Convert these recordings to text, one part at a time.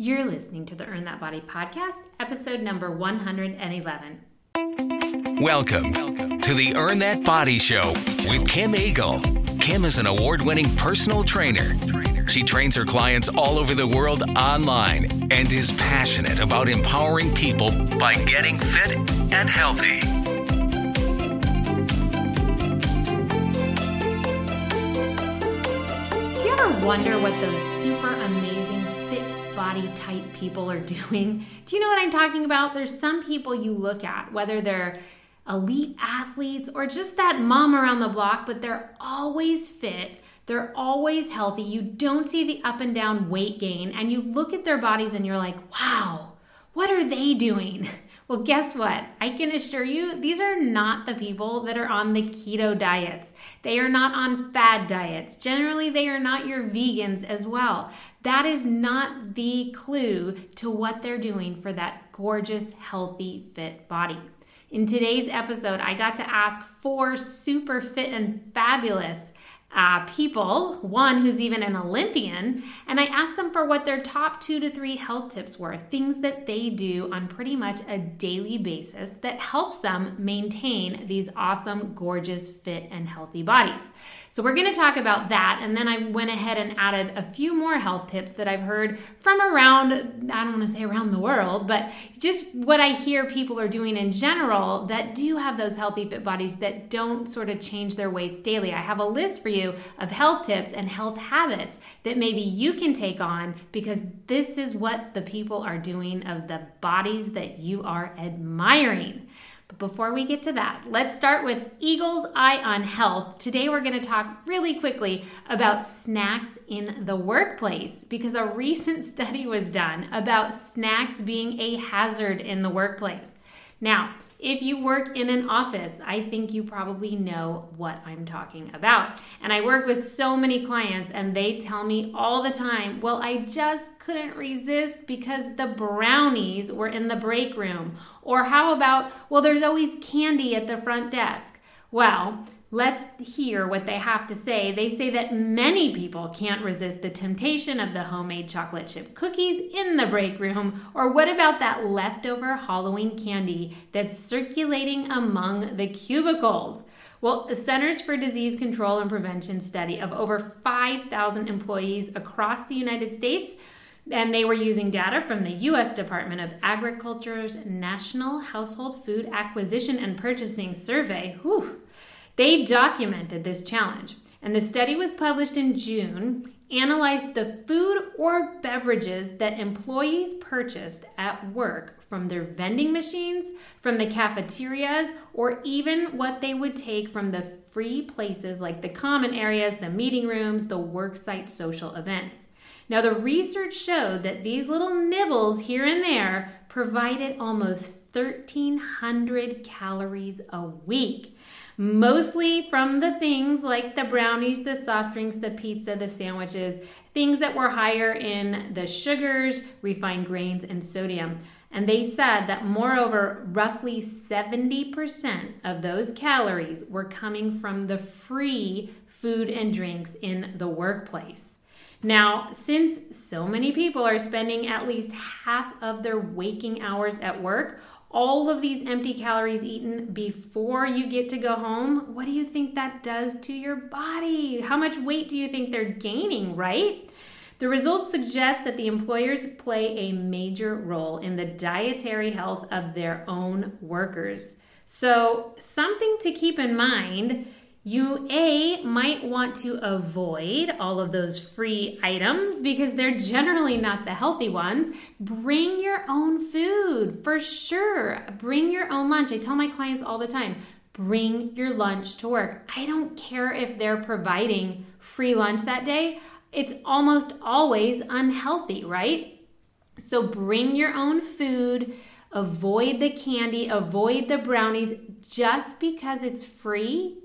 You're listening to the Earn That Body podcast, episode number 111. Welcome, to the Earn That Body Show with Kim Eagle. Kim is an award winning personal trainer. She trains her clients all over the world online and is passionate about empowering people by getting fit and healthy. Do you ever wonder what those super amazing fit body type people are doing? Do you know what I'm talking about? There's some people you look at, whether they're elite athletes or just that mom around the block, but they're always fit. They're always healthy. You don't see the up and down weight gain, and you look at their bodies and you're like, wow, what are they doing? Well, guess what? I can assure you, these are not the people that are on the keto diets. They are not on fad diets. Generally, they are not your vegans as well. That is not the clue to what they're doing for that gorgeous, healthy, fit body. In today's episode, I got to ask four super fit and fabulous uh, people, one who's even an Olympian, and I asked them for what their top two to three health tips were, things that they do on pretty much a daily basis that helps them maintain these awesome, gorgeous, fit, and healthy bodies. So, we're gonna talk about that, and then I went ahead and added a few more health tips that I've heard from around, I don't wanna say around the world, but just what I hear people are doing in general that do have those healthy, fit bodies that don't sort of change their weights daily. I have a list for you of health tips and health habits that maybe you can take on because this is what the people are doing of the bodies that you are admiring. But before we get to that, let's start with Eagle's Eye on Health. Today we're going to talk really quickly about snacks in the workplace because a recent study was done about snacks being a hazard in the workplace. Now, if you work in an office, I think you probably know what I'm talking about. And I work with so many clients, and they tell me all the time, well, I just couldn't resist because the brownies were in the break room. Or how about, well, there's always candy at the front desk. Well, Let's hear what they have to say. They say that many people can't resist the temptation of the homemade chocolate chip cookies in the break room. Or what about that leftover Halloween candy that's circulating among the cubicles? Well, the Centers for Disease Control and Prevention study of over 5,000 employees across the United States and they were using data from the US Department of Agriculture's National Household Food Acquisition and Purchasing Survey. Whew. They documented this challenge, and the study was published in June, analyzed the food or beverages that employees purchased at work from their vending machines, from the cafeterias, or even what they would take from the free places like the common areas, the meeting rooms, the worksite social events. Now, the research showed that these little nibbles here and there provided almost 1,300 calories a week mostly from the things like the brownies, the soft drinks, the pizza, the sandwiches, things that were higher in the sugars, refined grains, and sodium. And they said that, moreover, roughly 70% of those calories were coming from the free food and drinks in the workplace. Now, since so many people are spending at least half of their waking hours at work, all of these empty calories eaten before you get to go home, what do you think that does to your body? How much weight do you think they're gaining, right? The results suggest that the employers play a major role in the dietary health of their own workers. So, something to keep in mind you a might want to avoid all of those free items because they're generally not the healthy ones. Bring your own food for sure. Bring your own lunch. I tell my clients all the time bring your lunch to work. I don't care if they're providing free lunch that day. It's almost always unhealthy right? So bring your own food avoid the candy avoid the brownies just because it's free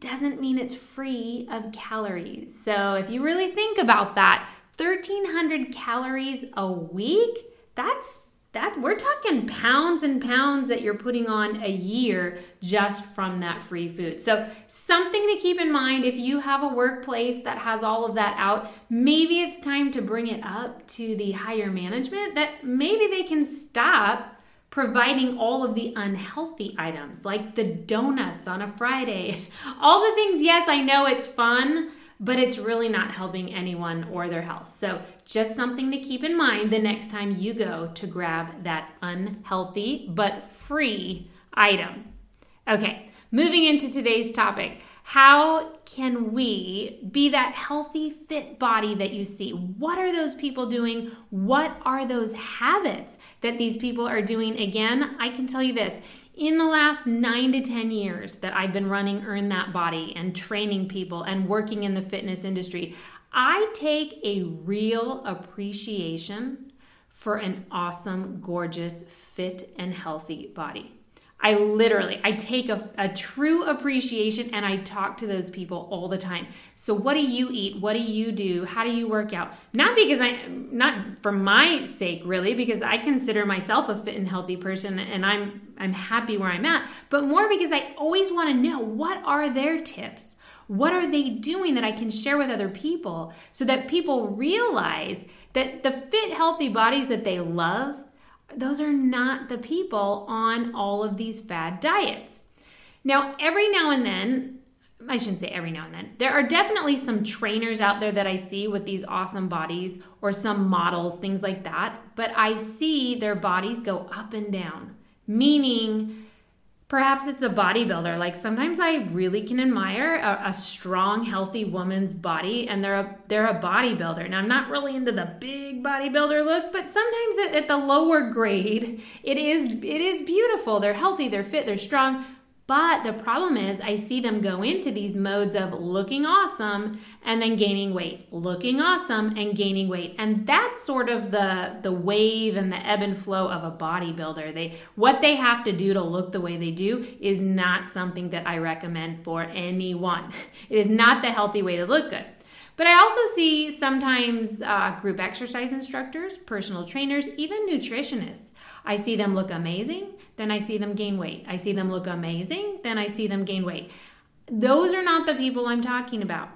doesn't mean it's free of calories. So if you really think about that, 1300 calories a week, that's that we're talking pounds and pounds that you're putting on a year just from that free food. So, something to keep in mind if you have a workplace that has all of that out, maybe it's time to bring it up to the higher management that maybe they can stop providing all of the unhealthy items like the donuts on a Friday. All the things, yes, I know it's fun, but it's really not helping anyone or their health. So, just something to keep in mind the next time you go to grab that unhealthy but free item. Okay, moving into today's topic. How can we be that healthy, fit body that you see? What are those people doing? What are those habits that these people are doing? Again, I can tell you this in the last nine to 10 years that I've been running Earn That Body and training people and working in the fitness industry, I take a real appreciation for an awesome, gorgeous, fit, and healthy body. I literally, I take a, a, true appreciation and I talk to those people all the time. So what do you eat? What do you do? How do you work out? Not because I, not for my sake really, because I consider myself a fit and healthy person and I'm, I'm happy where I'm at, but more because I always want to know what are their tips? What are they doing that I can share with other people so that people realize that the fit, healthy bodies that they love those are not the people on all of these fad diets. Now, every now and then, I shouldn't say every now and then, there are definitely some trainers out there that I see with these awesome bodies or some models, things like that, but I see their bodies go up and down, meaning Perhaps it's a bodybuilder. Like sometimes I really can admire a, a, strong, healthy woman's body, and they're a they're a bodybuilder. Now I'm not really into the big bodybuilder look, but sometimes at, at the lower grade, it is it is beautiful. They're healthy, they're fit, they're strong. But the problem is, I see them go into these modes of looking awesome and then gaining weight, looking awesome and gaining weight. And that's sort of the, the wave and the ebb and flow of a bodybuilder. They what they have to do to look the way they do is not something that I recommend for anyone. It is not the healthy way to look good. But I also see sometimes uh, group exercise instructors, personal trainers, even nutritionists. I see them look amazing then I see them gain weight. I see them look amazing, then I see them gain weight. Those are not the people I'm talking about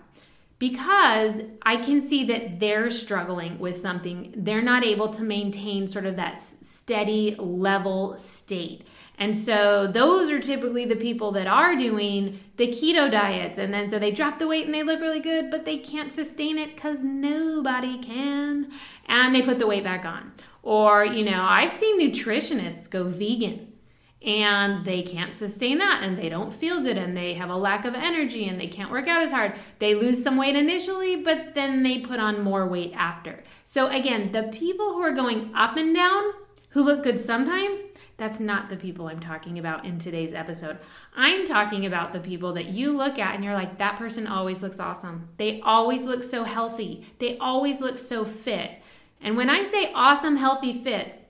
because I can see that they're struggling with something. They're not able to maintain sort of that steady level state. And so those are typically the people that are doing the keto diets. And then so they drop the weight and they look really good, but they can't sustain it because nobody can. And they put the weight back on. Or, you know, I've seen nutritionists go vegan and they can't sustain that and they don't feel good and they have a lack of energy and they can't work out as hard. They lose some weight initially, but then they put on more weight after. So, again, the people who are going up and down, who look good sometimes, that's not the people I'm talking about in today's episode. I'm talking about the people that you look at and you're like, that person always looks awesome. They always look so healthy. They always look so fit. And when I say awesome, healthy, fit,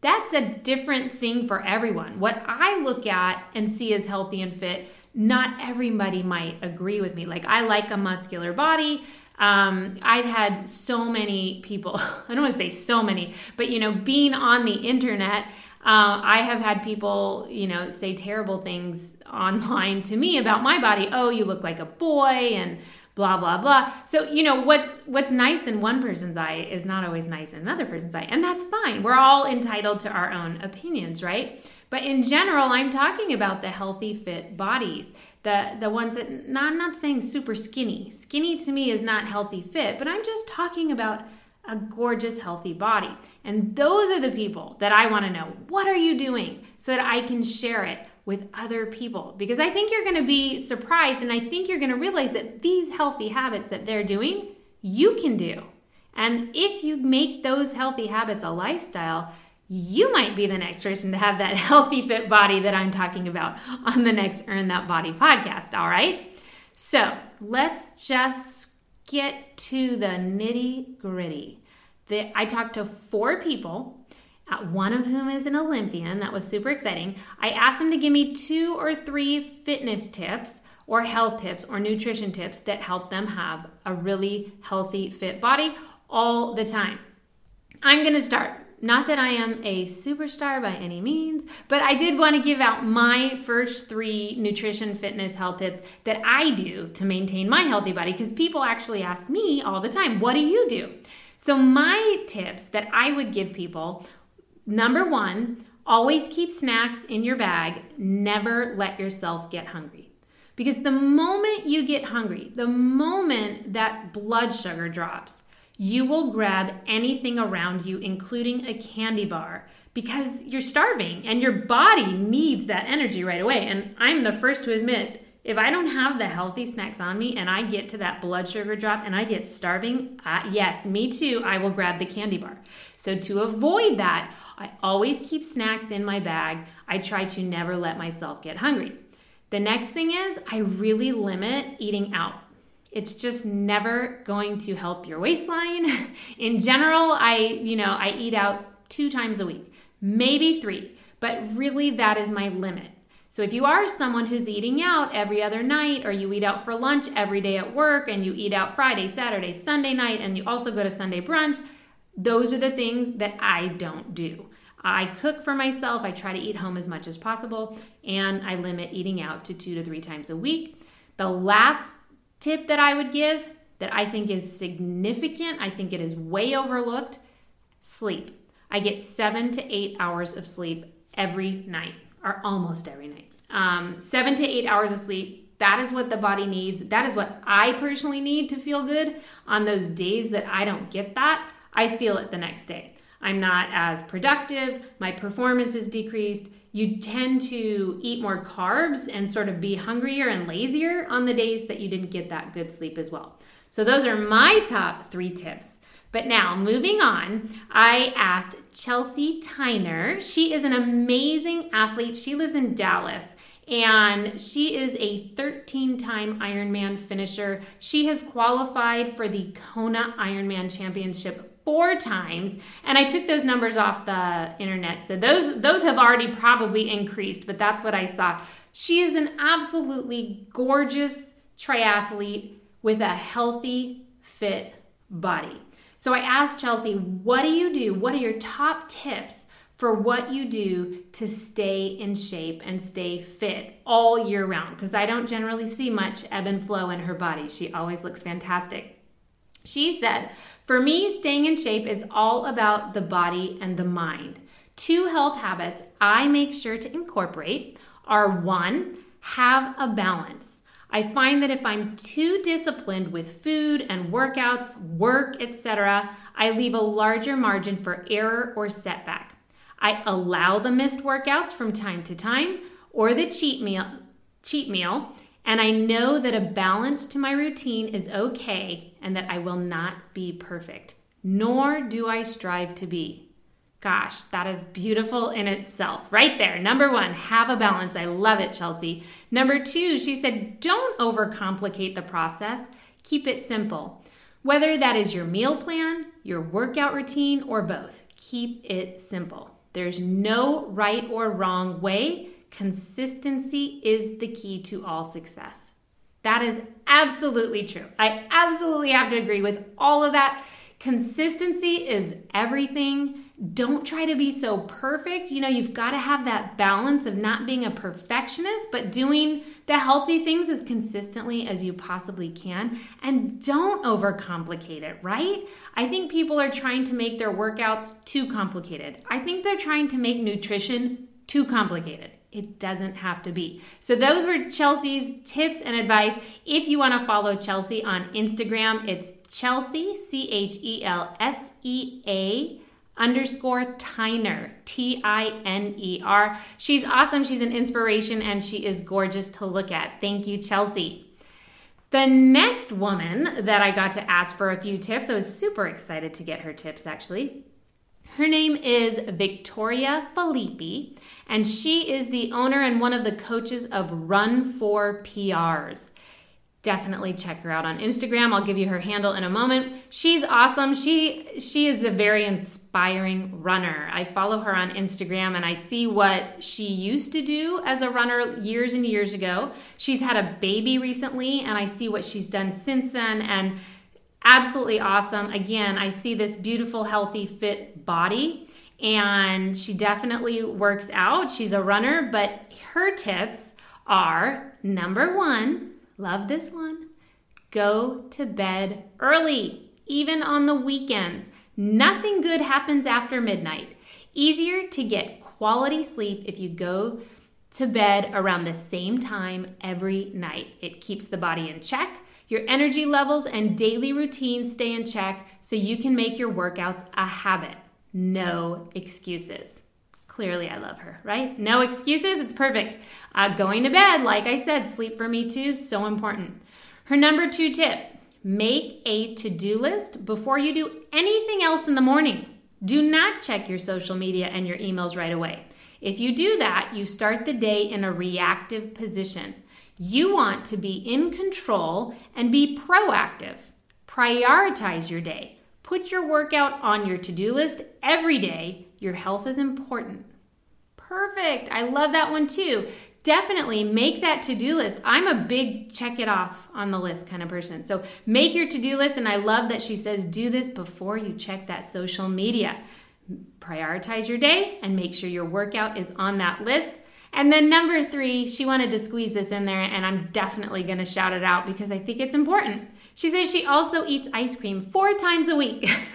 that's a different thing for everyone. What I look at and see as healthy and fit, not everybody might agree with me. Like, I like a muscular body. Um, I've had so many people, I don't want to say so many, but you know, being on the internet, uh, I have had people, you know, say terrible things online to me about my body. Oh, you look like a boy, and blah blah blah. So you know what's what's nice in one person's eye is not always nice in another person's eye and that's fine. We're all entitled to our own opinions right? But in general i'm talking about the healthy fit bodies the the ones that no, i'm not saying super skinny. Skinny to me is not healthy fit but i'm just talking about a gorgeous healthy body. And those are the people that i want to know what are you doing? So that i can share it with other people because I think you're going to be surprised and I think you're going to realize that these healthy habits that they're doing, you can do. And if you make those healthy habits a lifestyle, you might be the next person to have that healthy, fit body that I'm talking about on the next Earn That Body podcast. All right. So let's just get to the nitty gritty. I talked to four people one of whom is an Olympian. That was super exciting. I asked them to give me two or three fitness tips or health tips or nutrition tips that help them have a really healthy, fit body all the time. I'm going to start. Not that I am a superstar by any means, but I did want to give out my first three nutrition, fitness, health tips that I do to maintain my healthy body because people actually ask me all the time, What do you do? So, my tips that I would give people number one, always keep snacks in your bag, never let yourself get hungry. Because the moment you get hungry, the moment that blood sugar drops, you will grab anything around you, including a candy bar, because you're starving and your body needs that energy right away. And I'm the first to admit, if I don't have the healthy snacks on me and I get to that blood sugar drop and I get starving, yes, me too, I will grab the candy bar. So, to avoid that, I always keep snacks in my bag. I try to never let myself get hungry. The next thing is, I really limit eating out. It's just never going to help your waistline. in general, I, you know, I eat out two times a week, maybe three, but really that is my limit. So if you are someone who's eating out every other night, or you eat out for lunch every day at work, and you eat out Friday, Saturday, Sunday night, and you also go to Sunday brunch, those are the things that I don't do. I cook for myself, I try to eat home as much as possible, and I limit eating out to two to three times a week. The last tip that I would give that I think is significant, I think it is way overlooked sleep. I get seven to eight hours of sleep every night or almost every night. Um, seven to eight hours of sleep. That is what the body needs. That is what I personally need to feel good. On those days that I don't get that, I feel it the next day. I'm not as productive. My performance is decreased. You tend to eat more carbs and sort of be hungrier and lazier on the days that you didn't get that good sleep as well. So, those are my top three tips but now, moving on, I asked Chelsea Tiner. She is an amazing athlete. She lives in Dallas and she is a 13 time Ironman finisher. She has qualified for the Kona Ironman Championship four times and i took those numbers off the internet so those those have already probably increased but that's what i saw she is an absolutely gorgeous triathlete with a healthy fit body so I asked Chelsea, what do you do? What are your top tips for what you do to stay in shape and stay fit all year round? Because I don't generally see much ebb and flow in her body. She always looks fantastic. She said, For me, staying in shape is all about the body and the mind. Two health habits I make sure to incorporate are one, have a balance. I find that if I'm too disciplined with food and workouts, work, etc., I leave a larger margin for error or setback. I allow the missed workouts from time to time or the cheat meal, cheat meal, and I know that a balance to my routine is okay and that I will not be perfect, nor do I strive to be. Gosh, that is beautiful in itself. Right there. Number one, have a balance. I love it, Chelsea. Number two, she said, don't overcomplicate the process, keep it simple. Whether that is your meal plan, your workout routine, or both, keep it simple. There's no right or wrong way. Consistency is the key to all success. That is absolutely true. I absolutely have to agree with all of that. Consistency is everything don't try to be so perfect. You know, you've got to have that balance of not being a perfectionist, but doing the healthy things as consistently as you possibly can. And don't overcomplicate it, right? I think people are trying to make their workouts too complicated. I think they're trying to make nutrition too complicated. It doesn't have to be. So, those were Chelsea's tips and advice. If you want to follow Chelsea on Instagram, it's Chelsea, C H E L S E A underscore Tiner, T I N E R. She's awesome. She's an inspiration and she is gorgeous to look at. Thank you, Chelsea. The next woman that I got to ask for a few tips, I was super excited to get her tips actually. Her name is Victoria Filippi, and she is the owner and one of the coaches of Run for PRs definitely check her out on Instagram. I'll give you her handle in a moment. She's awesome. She she is a very inspiring runner. I follow her on Instagram and I see what she used to do as a runner years and years ago. She's had a baby recently and I see what she's done since then and absolutely awesome. Again, I see this beautiful healthy fit body and she definitely works out. She's a runner, but her tips are number one, love this one, go to bed early, even on the weekends. Nothing good happens after midnight. Easier to get quality sleep if you go to bed around the same time every night. It keeps the body in check. Your energy levels and daily routines stay in check so you can make your workouts a habit. No excuses. Clearly, I love her, right? No excuses. It's perfect. Uh, going to bed, like I said, sleep for me too, so important. Her number two tip make a to do list before you do anything else in the morning. Do not check your social media and your emails right away. If you do that, you start the day in a reactive position. You want to be in control and be proactive. Prioritize your day. Put your workout on your to do list every day. Your health is important. Perfect. I love that one too. Definitely make that to do list. I'm a big check it off on the list kind of person. So make your to do list. And I love that she says do this before you check that social media prioritize your day and make sure your workout is on that list. And then number three, she wanted to squeeze this in there, and I'm definitely gonna shout it out because I think it's important. She says she also eats ice cream four times a week.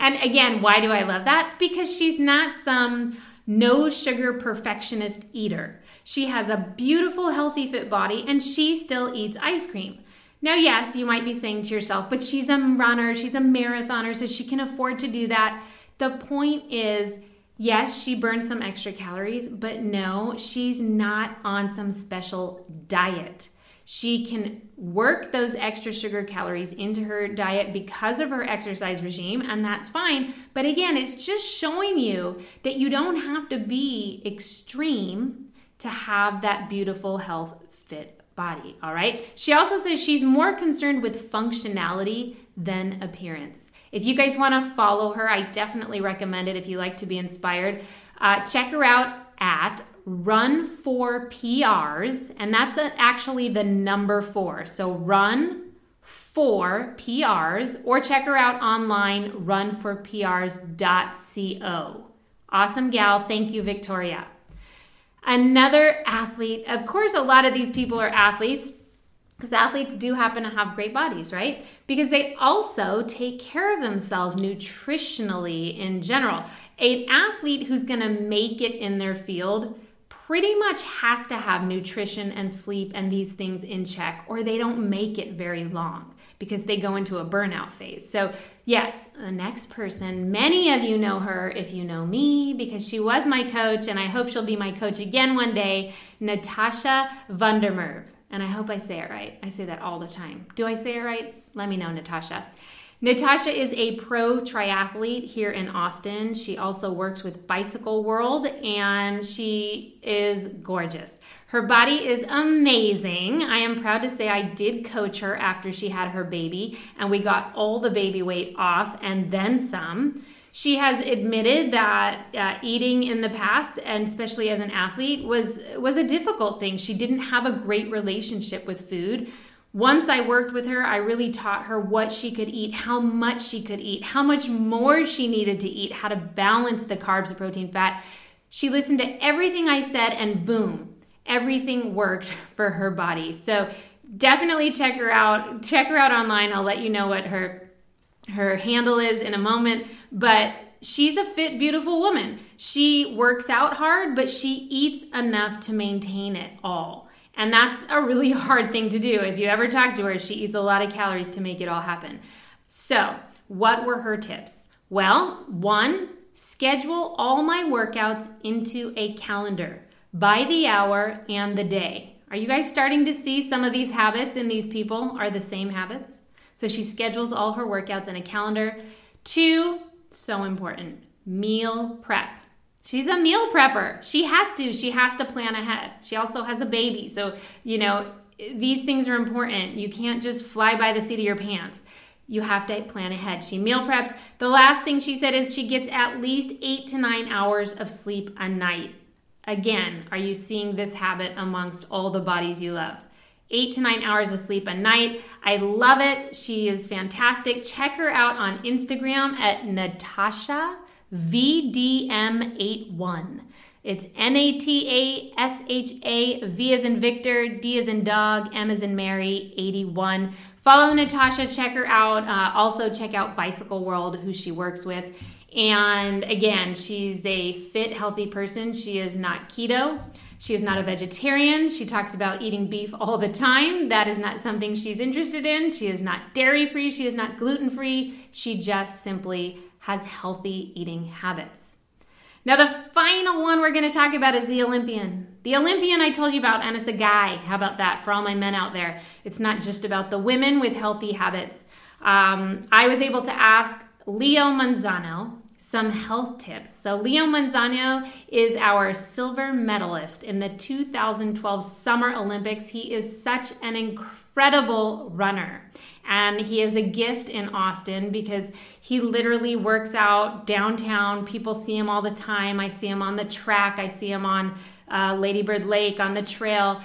and again, why do I love that? Because she's not some no sugar perfectionist eater. She has a beautiful, healthy, fit body, and she still eats ice cream. Now, yes, you might be saying to yourself, but she's a runner, she's a marathoner, so she can afford to do that. The point is, yes, she burns some extra calories, but no, she's not on some special diet. She can work those extra sugar calories into her diet because of her exercise regime, and that's fine. But again, it's just showing you that you don't have to be extreme to have that beautiful, health, fit body. All right. She also says she's more concerned with functionality than appearance. If you guys want to follow her, I definitely recommend it if you like to be inspired. Uh, check her out at Run for PRs, and that's actually the number four. So run for PRs, or check her out online, runforprs.co. Awesome gal. Thank you, Victoria. Another athlete, of course, a lot of these people are athletes because athletes do happen to have great bodies, right? Because they also take care of themselves nutritionally in general. An athlete who's going to make it in their field pretty much has to have nutrition and sleep and these things in check, or they don't make it very long because they go into a burnout phase. So, yes, the next person, many of you know her if you know me because she was my coach, and I hope she'll be my coach again one day, Natasha Van der Merwe. And I hope I say it right. I say that all the time. Do I say it right? Let me know, Natasha. Natasha is a pro triathlete here in Austin. She also works with Bicycle World and she is gorgeous. Her body is amazing. I am proud to say I did coach her after she had her baby and we got all the baby weight off and then some. She has admitted that uh, eating in the past, and especially as an athlete, was was a difficult thing. She didn't have a great relationship with food. Once I worked with her, I really taught her what she could eat, how much she could eat, how much more she needed to eat, how to balance the carbs, the protein, fat. She listened to everything I said, and boom, everything worked for her body. So definitely check her out. Check her out online. I'll let you know what her her handle is in a moment, but she's a fit, beautiful woman. She works out hard, but she eats enough to maintain it all. And that's a really hard thing to do. If you ever talk to her, she eats a lot of calories to make it all happen. So, what were her tips? Well, one, schedule all my workouts into a calendar by the hour and the day. Are you guys starting to see some of these habits in these people are the same habits? So she schedules all her workouts in a calendar. Two, so important, meal prep. She's a meal prepper. She has to. She has to plan ahead. She also has a baby. So, you know, these things are important. You can't just fly by the seat of your pants. You have to plan ahead. She meal preps. The last thing she said is she gets at least eight to nine hours of sleep a night. Again, are you seeing this habit amongst all the bodies you love? eight to nine hours of sleep a night. I love it. She is fantastic. Check her out on Instagram at Natasha VDM81. It's N A T A S H A, V as in Victor, D as in dog, M as in Mary, 81. Follow Natasha, check her out. Uh, also, check out Bicycle World, who she works with. And again, she's a fit, healthy person. She is not keto. She is not a vegetarian. She talks about eating beef all the time. That is not something she's interested in. She is not dairy free. She is not gluten free. She just simply has healthy eating habits. Now, the final one we're going to talk about is the Olympian. The Olympian I told you about, and it's a guy. How about that for all my men out there? It's not just about the women with healthy habits. Um, I was able to ask Leo Manzano, some health tips. So, Leo Manzano is our silver medalist in the 2012 Summer Olympics. He is such an incredible runner. And he is a gift in Austin because he literally works out downtown. People see him all the time. I see him on the track, I see him on uh, Lady Bird Lake on the trail.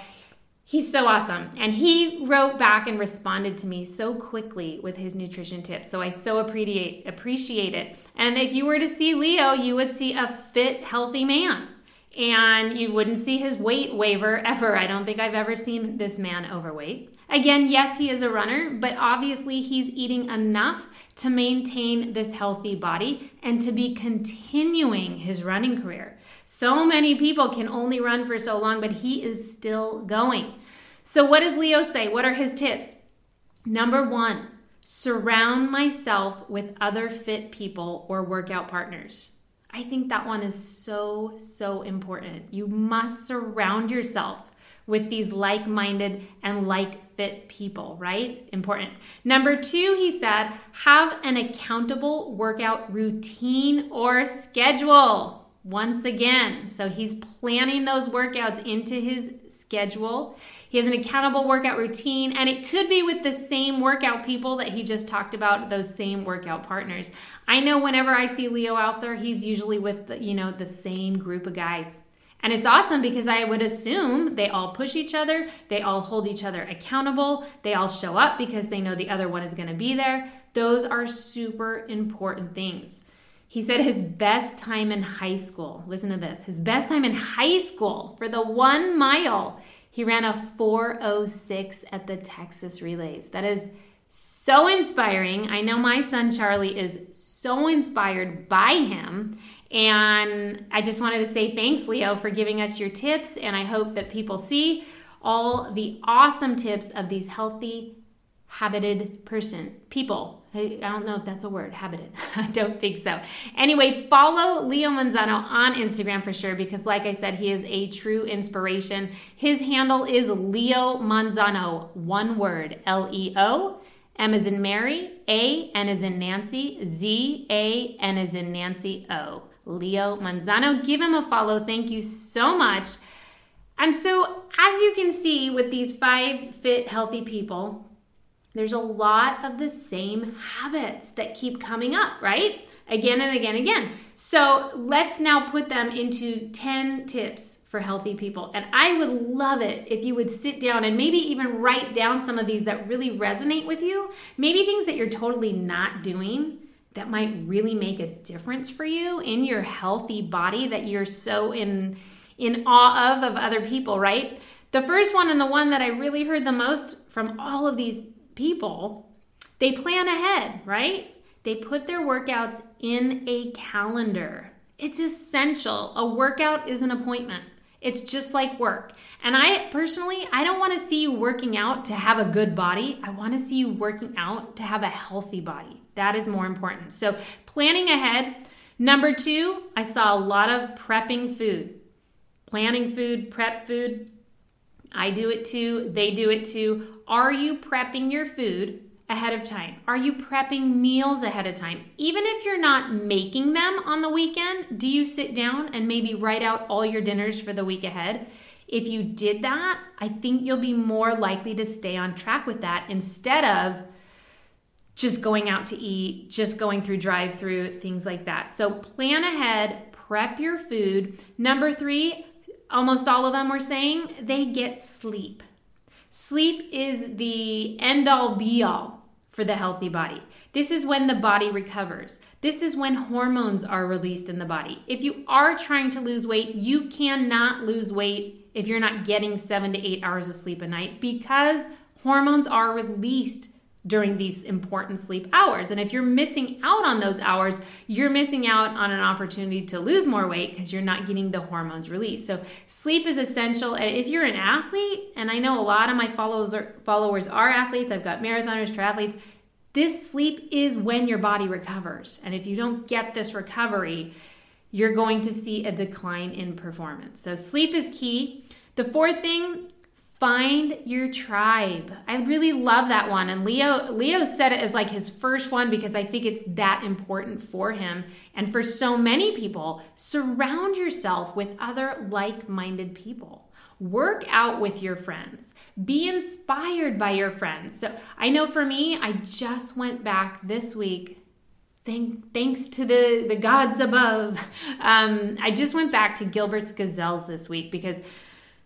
He's so awesome. And he wrote back and responded to me so quickly with his nutrition tips. So I so appreciate appreciate it. And if you were to see Leo, you would see a fit, healthy man. And you wouldn't see his weight waver ever. I don't think I've ever seen this man overweight. Again, yes, he is a runner, but obviously he's eating enough to maintain this healthy body and to be continuing his running career. So many people can only run for so long, but he is still going. So, what does Leo say? What are his tips? Number one, surround myself with other fit people or workout partners. I think that one is so, so important. You must surround yourself with these like minded and like fit people, right? Important. Number two, he said, have an accountable workout routine or schedule once again. So he's planning those workouts into his schedule. He has an accountable workout routine, and it could be with the same workout people that he just talked about, those same workout partners. I know whenever I see Leo out there, he's usually with the, you know the same group of guys. And it's awesome because I would assume they all push each other, they all hold each other accountable, they all show up because they know the other one is going to be there. Those are super important things. He said his best time in high school, listen to this, his best time in high school for the one mile, he ran a 406 at the Texas Relays. That is so inspiring. I know my son Charlie is so inspired by him. And I just wanted to say thanks, Leo, for giving us your tips. And I hope that people see all the awesome tips of these healthy, habited person people I don't know if that's a word, habited. I don't think so. Anyway, follow Leo Manzano on Instagram for sure because, like I said, he is a true inspiration. His handle is Leo Manzano, one word L E O. M is in Mary, A, N is in Nancy, Z, A, N is in Nancy, O. Leo Manzano. Give him a follow. Thank you so much. And so, as you can see with these five fit, healthy people, there's a lot of the same habits that keep coming up, right? Again and again and again. So let's now put them into 10 tips for healthy people. And I would love it if you would sit down and maybe even write down some of these that really resonate with you. Maybe things that you're totally not doing that might really make a difference for you in your healthy body that you're so in in awe of of other people, right? The first one and the one that I really heard the most from all of these people, they plan ahead, right? They put their workouts in a calendar. It's essential. A workout is an appointment. It's just like work. And I personally, I don't want to see you working out to have a good body. I want to see you working out to have a healthy body. That is more important. So, planning ahead. Number two, I saw a lot of prepping food, planning food, prep food. I do it too. They do it too. Are you prepping your food ahead of time? Are you prepping meals ahead of time? Even if you're not making them on the weekend, do you sit down and maybe write out all your dinners for the week ahead? If you did that, I think you'll be more likely to stay on track with that instead of just going out to eat, just going through drive through, things like that. So plan ahead, prep your food. Number three, almost all of them were saying they get sleep. Sleep is the end all be all for the healthy body. This is when the body recovers. This is when hormones are released in the body. If you are trying to lose weight, you cannot lose weight if you're not getting seven to eight hours of sleep a night because hormones are released during these important sleep hours. And if you're missing out on those hours, you're missing out on an opportunity to lose more weight because you're not getting the hormones released. So sleep is essential. And if you're an athlete, and I know a lot of my followers are, followers are athletes, I've got marathoners, triathletes, this sleep is when your body recovers. And if you don't get this recovery, you're going to see a decline in performance. So sleep is key. The fourth thing find your tribe. I really love that one. And Leo Leo said it as like his first one because I think it's that important for him and for so many people. Surround yourself with other like-minded people. Work out with your friends. Be inspired by your friends. So, I know for me, I just went back this week Thank, thanks to the, the gods above. Um, I just went back to Gilbert's Gazelles this week because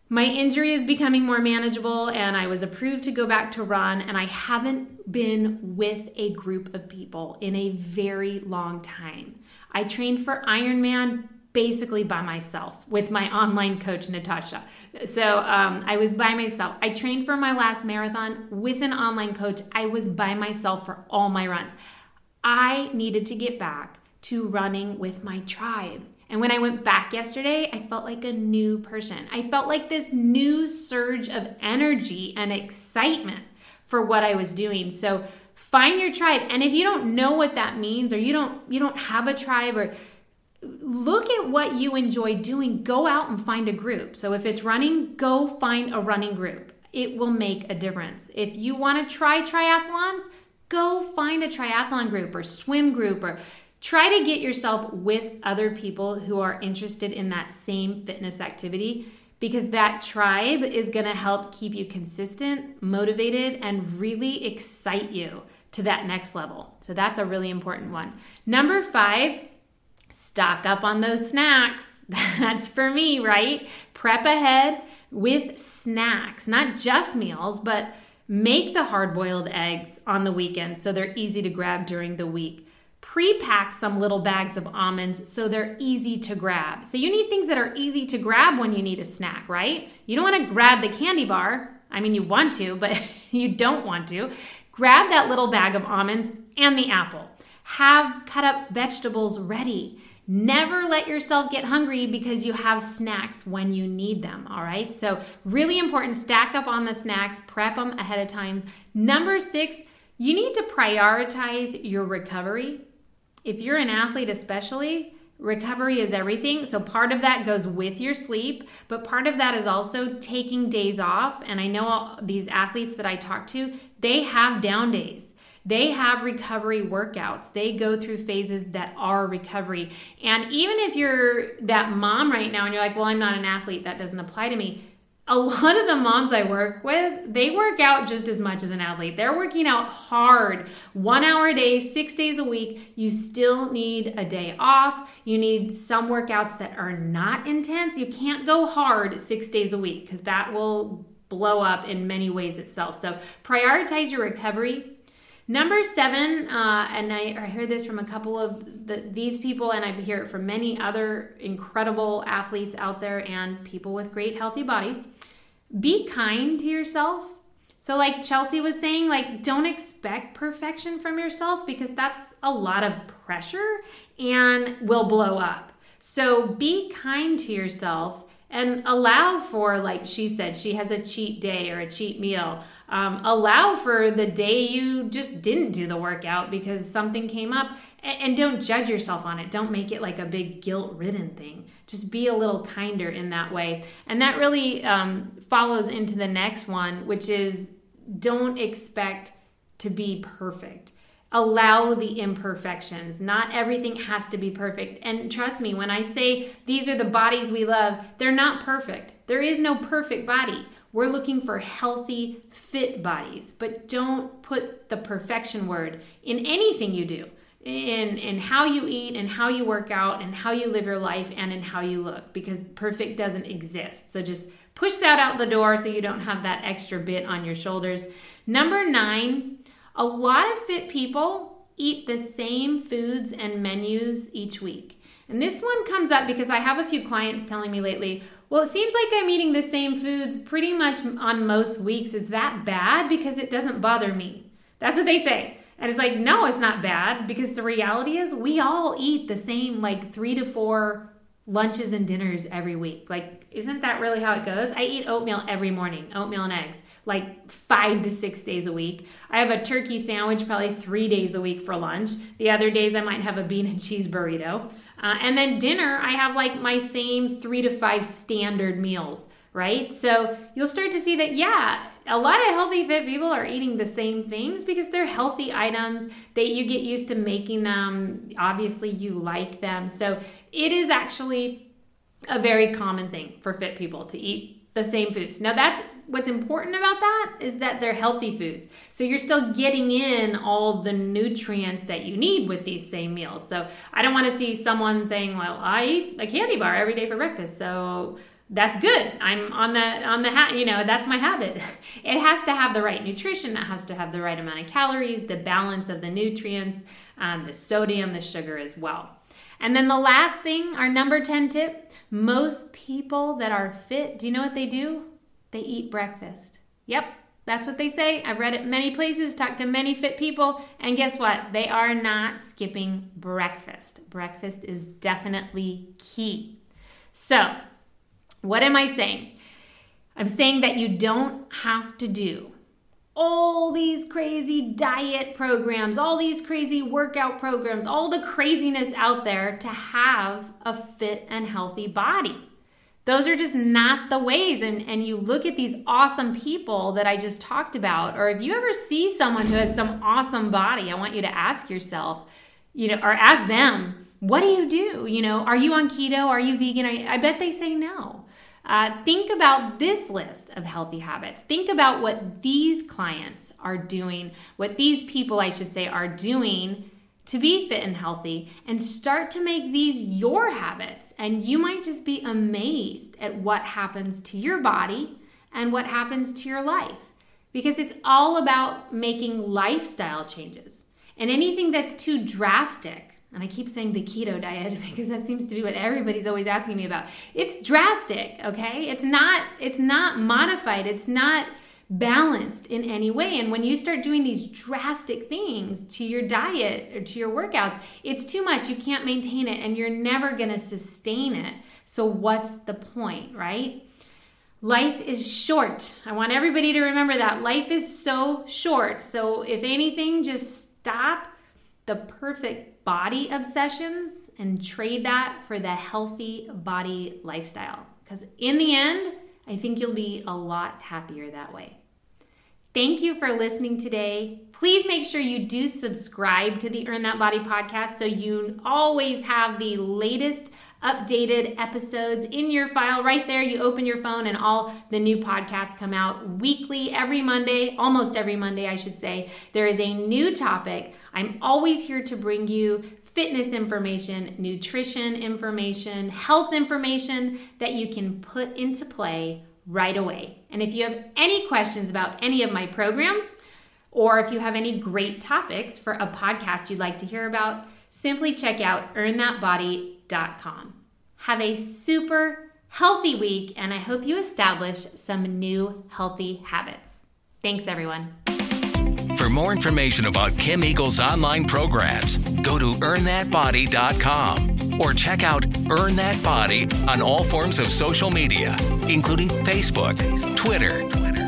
my injury is becoming more manageable and I was approved to go back to run, and I haven't been with a group of people in a very long time. I trained for Ironman basically by myself with my online coach, Natasha. So um, I was by myself. I trained for my last marathon with an online coach. I was by myself for all my runs. I needed to get back to running with my tribe. And when I went back yesterday, I felt like a new person. I felt like this new surge of energy and excitement for what I was doing. So find your tribe. And if you don't know what that means or you don't you don't have a tribe or look at what you enjoy doing, go out and find a group. So if it's running, go find a running group. It will make a difference. If you want to try triathlons, go find a triathlon group or swim group or Try to get yourself with other people who are interested in that same fitness activity because that tribe is going to help keep you consistent, motivated, and really excite you to that next level. So that's a really important one. Number five, stock up on those snacks. That's for me, right? Prep ahead with snacks, not just meals, but make the hard boiled eggs on the weekend so they're easy to grab during the week pre-pack some little bags of almonds so they're easy to grab. So you need things that are easy to grab when you need a snack, right? You don't want to grab the candy bar. I mean, you want to, but you don't want to. Grab that little bag of almonds and the apple. Have cut up vegetables ready. Never let yourself get hungry because you have snacks when you need them, all right? So, really important, stack up on the snacks, prep them ahead of time. Number six, you need to prioritize your recovery if you're an athlete, especially, recovery is everything. So part of that goes with your sleep, but part of that is also taking days off. And I know all these athletes that I talk to, they have down days. They have recovery workouts. They go through phases that are recovery. And even if you're that mom right now and you're like, well, I'm not an athlete, that doesn't apply to me a lot of the moms I work with, they work out just as much as an athlete. They're working out hard, one hour a day, six days a week. You still need a day off. You need some workouts that are not intense. You can't go hard six days a week because that will blow up in many ways itself. So prioritize your recovery. Number seven, uh, and I, hear this from a couple of the, these people, and I hear it from many other incredible athletes out there and people with great healthy bodies. Be kind to yourself. So, like Chelsea was saying, like don't expect perfection from yourself because that's a lot of pressure and will blow up. So, be kind to yourself and allow for like she said she has a cheat day or a cheat meal um, allow for the day you just didn't do the workout because something came up and, and don't judge yourself on it don't make it like a big guilt ridden thing just be a little kinder in that way and that really um, follows into the next one which is don't expect to be perfect allow the imperfections. Not everything has to be perfect. And trust me, when I say these are the bodies we love, they're not perfect. There is no perfect body. We're looking for healthy, fit bodies, but don't put the perfection word in anything you do. In, in how you eat and how you work out and how you live your life and in how you look because perfect doesn't exist. So just push that out the door so you don't have that extra bit on your shoulders. Number nine, A lot of fit people eat the same foods and menus each week. And this one comes up because I have a few clients telling me lately, well, it seems like I'm eating the same foods pretty much on most weeks. Is that bad? Because it doesn't bother me. That's what they say. And it's like, no, it's not bad because the reality is we all eat the same like three to four lunches and dinners every week. Like, isn't that really how it goes? I eat oatmeal every morning, oatmeal and eggs, like five to six days a week. I have a turkey sandwich probably three days a week for lunch. The other days I might have a bean and cheese burrito. Uh, and then dinner, I have like my same three to five standard meals, right? So you'll start to see that, yeah, a lot of healthy fit people are eating the same things because they're healthy items that you get used to making them. Obviously you like them. So it is actually a very common thing for fit people to eat the same foods. Now that's what's important about that is that they're healthy foods. So you're still getting in all the nutrients that you need with these same meals. So i don't want to see someone saying well i eat a candy bar every day for breakfast so that's good. I'm on the on the hat, you know, that's my habit. It has to have the right nutrition, it has to have the right amount of calories, the balance of the nutrients, um, the sodium, the sugar as well. And then the last thing, our number 10 tip, most people that are fit, do you know what they do? They eat breakfast. Yep, that's what they say. I've read it many places, talked to many fit people, and guess what? They are not skipping breakfast. Breakfast is definitely key. So, what am I saying? I'm saying that you don't have to do all these crazy diet programs, all these crazy workout programs, all the craziness out there to have a fit and healthy body. Those are just not the ways. And, and you look at these awesome people that I just talked about, or if you ever see someone who has some awesome body, I want you to ask yourself, you know, or ask them, what do you do? You know, are you on keto? Are you vegan? I, I bet they say no. Uh, think about this list of healthy habits. Think about what these clients are doing, what these people, I should say, are doing to be fit and healthy, and start to make these your habits. And you might just be amazed at what happens to your body and what happens to your life because it's all about making lifestyle changes. And anything that's too drastic and I keep saying the keto diet because that seems to be what everybody's always asking me about. It's drastic, okay? It's not it's not modified. It's not balanced in any way. And when you start doing these drastic things to your diet or to your workouts, it's too much. You can't maintain it and you're never going to sustain it. So what's the point, right? Life is short. I want everybody to remember that. Life is so short. So if anything, just stop the perfect body obsessions and trade that for the healthy body lifestyle. Because in the end, I think you'll be a lot happier that way. Thank you for listening today. Please make sure you do subscribe to the Earn That Body podcast so you always have the latest updated episodes in your file right there. You open your phone and all the new podcasts come out weekly, every Monday, almost every Monday, I should say. There is a new topic. I'm always here to bring you fitness information, nutrition information, health information that you can put into play right away. And if you have any questions about any of my programs, or if you have any great topics for a podcast you'd like to hear about, simply check out earnthatbody.com. Have a super healthy week, and I hope you establish some new healthy habits. Thanks, everyone. For more information about Kim Eagle's online programs, go to earnthatbody.com or check out Earn That Body on all forms of social media, including Facebook, Twitter,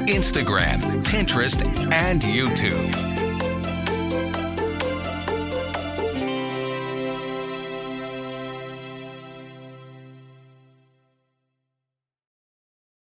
Instagram, Pinterest, and YouTube.